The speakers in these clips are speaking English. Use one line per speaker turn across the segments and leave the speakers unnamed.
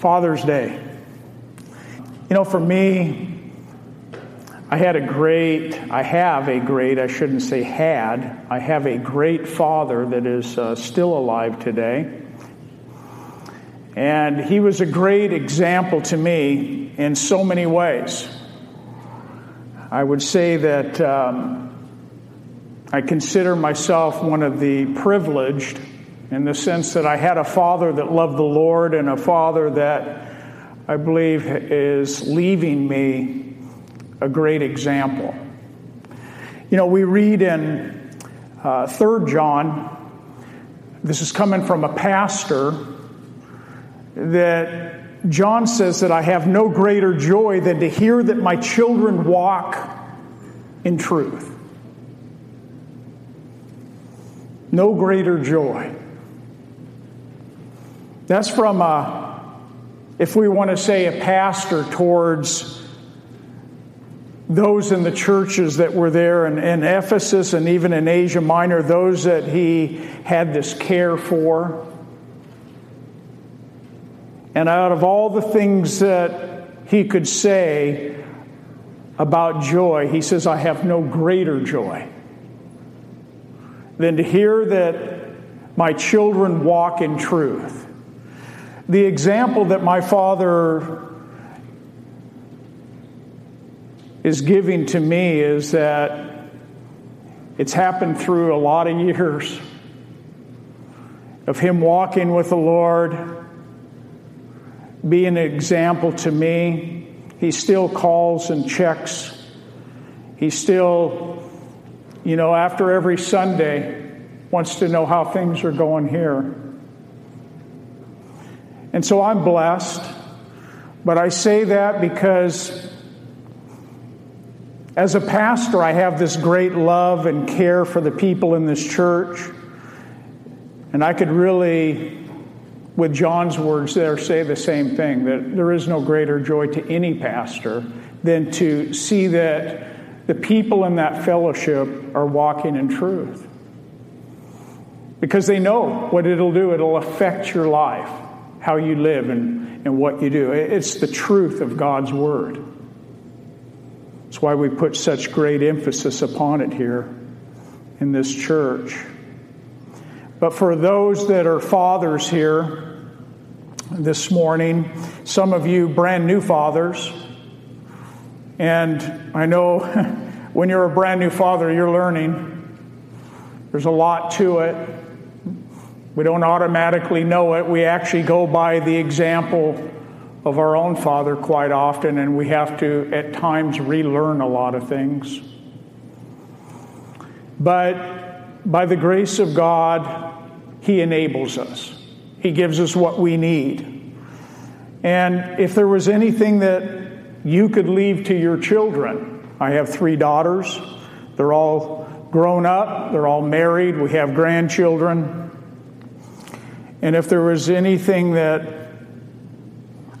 Father's Day. You know, for me, I had a great, I have a great, I shouldn't say had, I have a great father that is uh, still alive today. And he was a great example to me in so many ways. I would say that um, I consider myself one of the privileged in the sense that I had a father that loved the Lord and a father that I believe is leaving me a great example. You know, we read in uh, 3 John, this is coming from a pastor, that John says that I have no greater joy than to hear that my children walk in truth. No greater joy. That's from a, if we want to say, a pastor towards those in the churches that were there in, in, Ephesus and even in Asia Minor, those that he had this care for. And out of all the things that he could say about joy, he says, I have no greater joy than to hear that my children walk in truth the example that my father is giving to me is that it's happened through a lot of years of him walking with the Lord, being an example to me. He still calls and checks. He still, you know, after every Sunday, wants to know how things are going here. And so I'm blessed. But I say that because as a pastor, I have this great love and care for the people in this church. And I could really, with John's words there, say the same thing that there is no greater joy to any pastor than to see that the people in that fellowship are walking in truth. Because they know what it'll do, it'll affect your life how you live and, and what you do. It's the truth of God's Word. That's why we put such great emphasis upon it here in this church. But for those that are fathers here this morning, some of you brand new fathers, and I know when you're a brand new father, you're learning. There's a lot to it. We don't automatically know it. We actually go by the example of our own Father quite often, and we have to, at times, relearn a lot of things. But by the grace of God, He enables us, He gives us what we need. And if there was anything that you could leave to your children, I have three daughters. They're all grown up, they're all married, we have grandchildren. And if there was anything that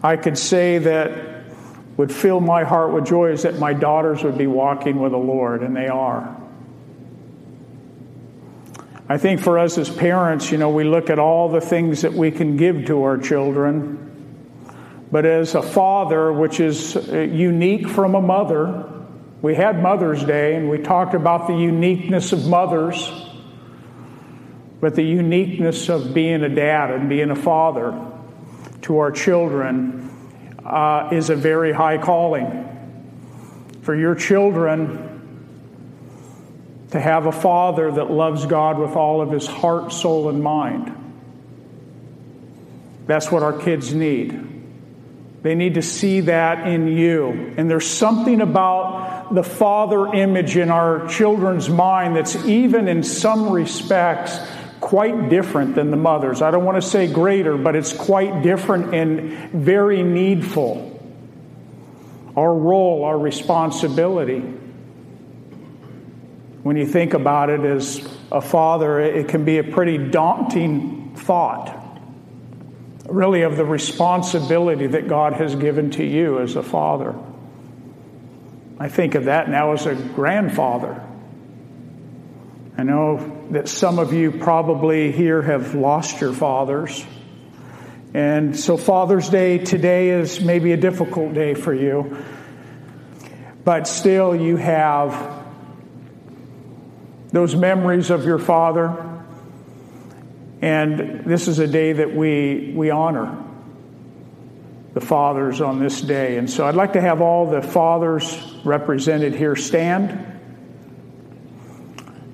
I could say that would fill my heart with joy, is that my daughters would be walking with the Lord, and they are. I think for us as parents, you know, we look at all the things that we can give to our children. But as a father, which is uh, unique from a mother, we had Mother's Day and we talked about the uniqueness of mothers. But the uniqueness of being a dad and being a father to our children uh, is a very high calling. For your children to have a father that loves God with all of his heart, soul, and mind. That's what our kids need. They need to see that in you. And there's something about the father image in our children's mind that's even in some respects quite different than the mothers. I don't want to say greater, but it's quite different and very needful. Our role, our responsibility. When you think about it as a father, it can be a pretty daunting thought, really, of the responsibility that God has given to you as a father. I think of that now as a grandfather. I know that some of you probably here have lost your fathers. And so, Father's Day today is maybe a difficult day for you, but still, you have those memories of your father. And this is a day that we, we honor the fathers on this day. And so I'd like to have all the fathers represented here stand.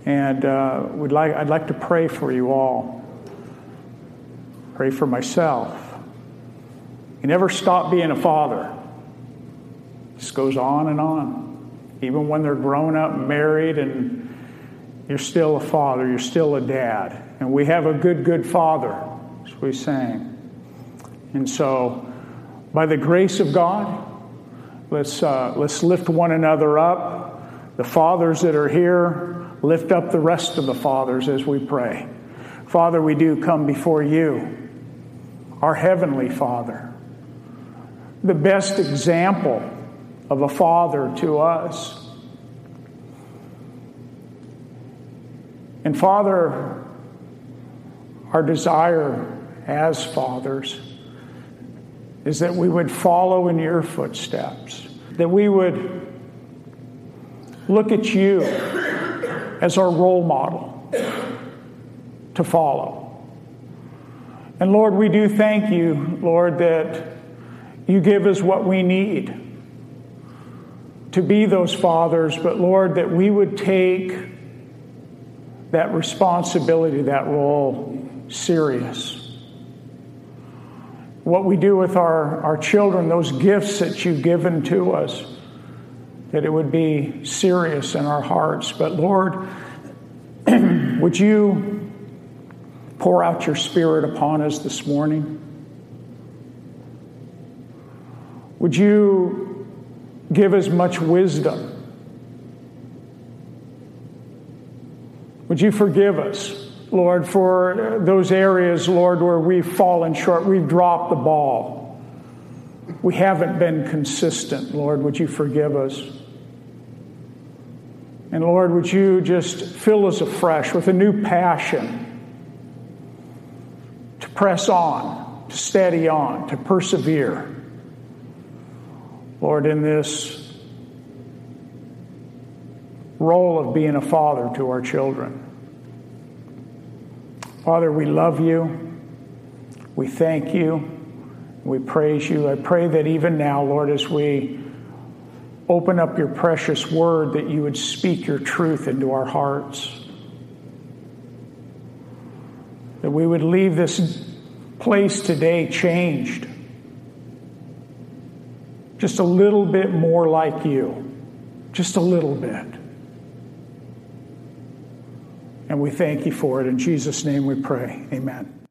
And uh, we'd like, I'd like to pray for you all. Pray for myself. You never stop being a father. This goes on and on. Even when they're grown up, married, and you're still a father, you're still a dad. And we have a good, good father, as we sang. And so, by the grace of God, let's, uh, let's lift one another up. The fathers that are here, lift up the rest of the fathers as we pray. Father, we do come before you, our Heavenly Father, the best example of a father to us. And Father, our desire as fathers is that we would follow in your footsteps, that we would look at you as our role model to follow. And Lord, we do thank you, Lord, that you give us what we need to be those fathers, but Lord, that we would take that responsibility, that role serious. What we do with our, our children, those gifts that you've given to us, that it would be serious in our hearts. But Lord, would you pour out your spirit upon us this morning? Would you give us much wisdom? Would you forgive us, Lord, for those areas, Lord, where we've fallen short, we've dropped the ball. We haven't been consistent, Lord. Would you forgive us? And Lord, would you just fill us afresh with a new passion to press on, to steady on, to persevere. Lord, in this role of being a father to our children. Father, we love you. We thank you. We praise you. I pray that even now, Lord, as we open up your precious word, that you would speak your truth into our hearts. That we would leave this place today changed. Just a little bit more like you. Just a little bit. And we thank you for it. In Jesus' name we pray. Amen.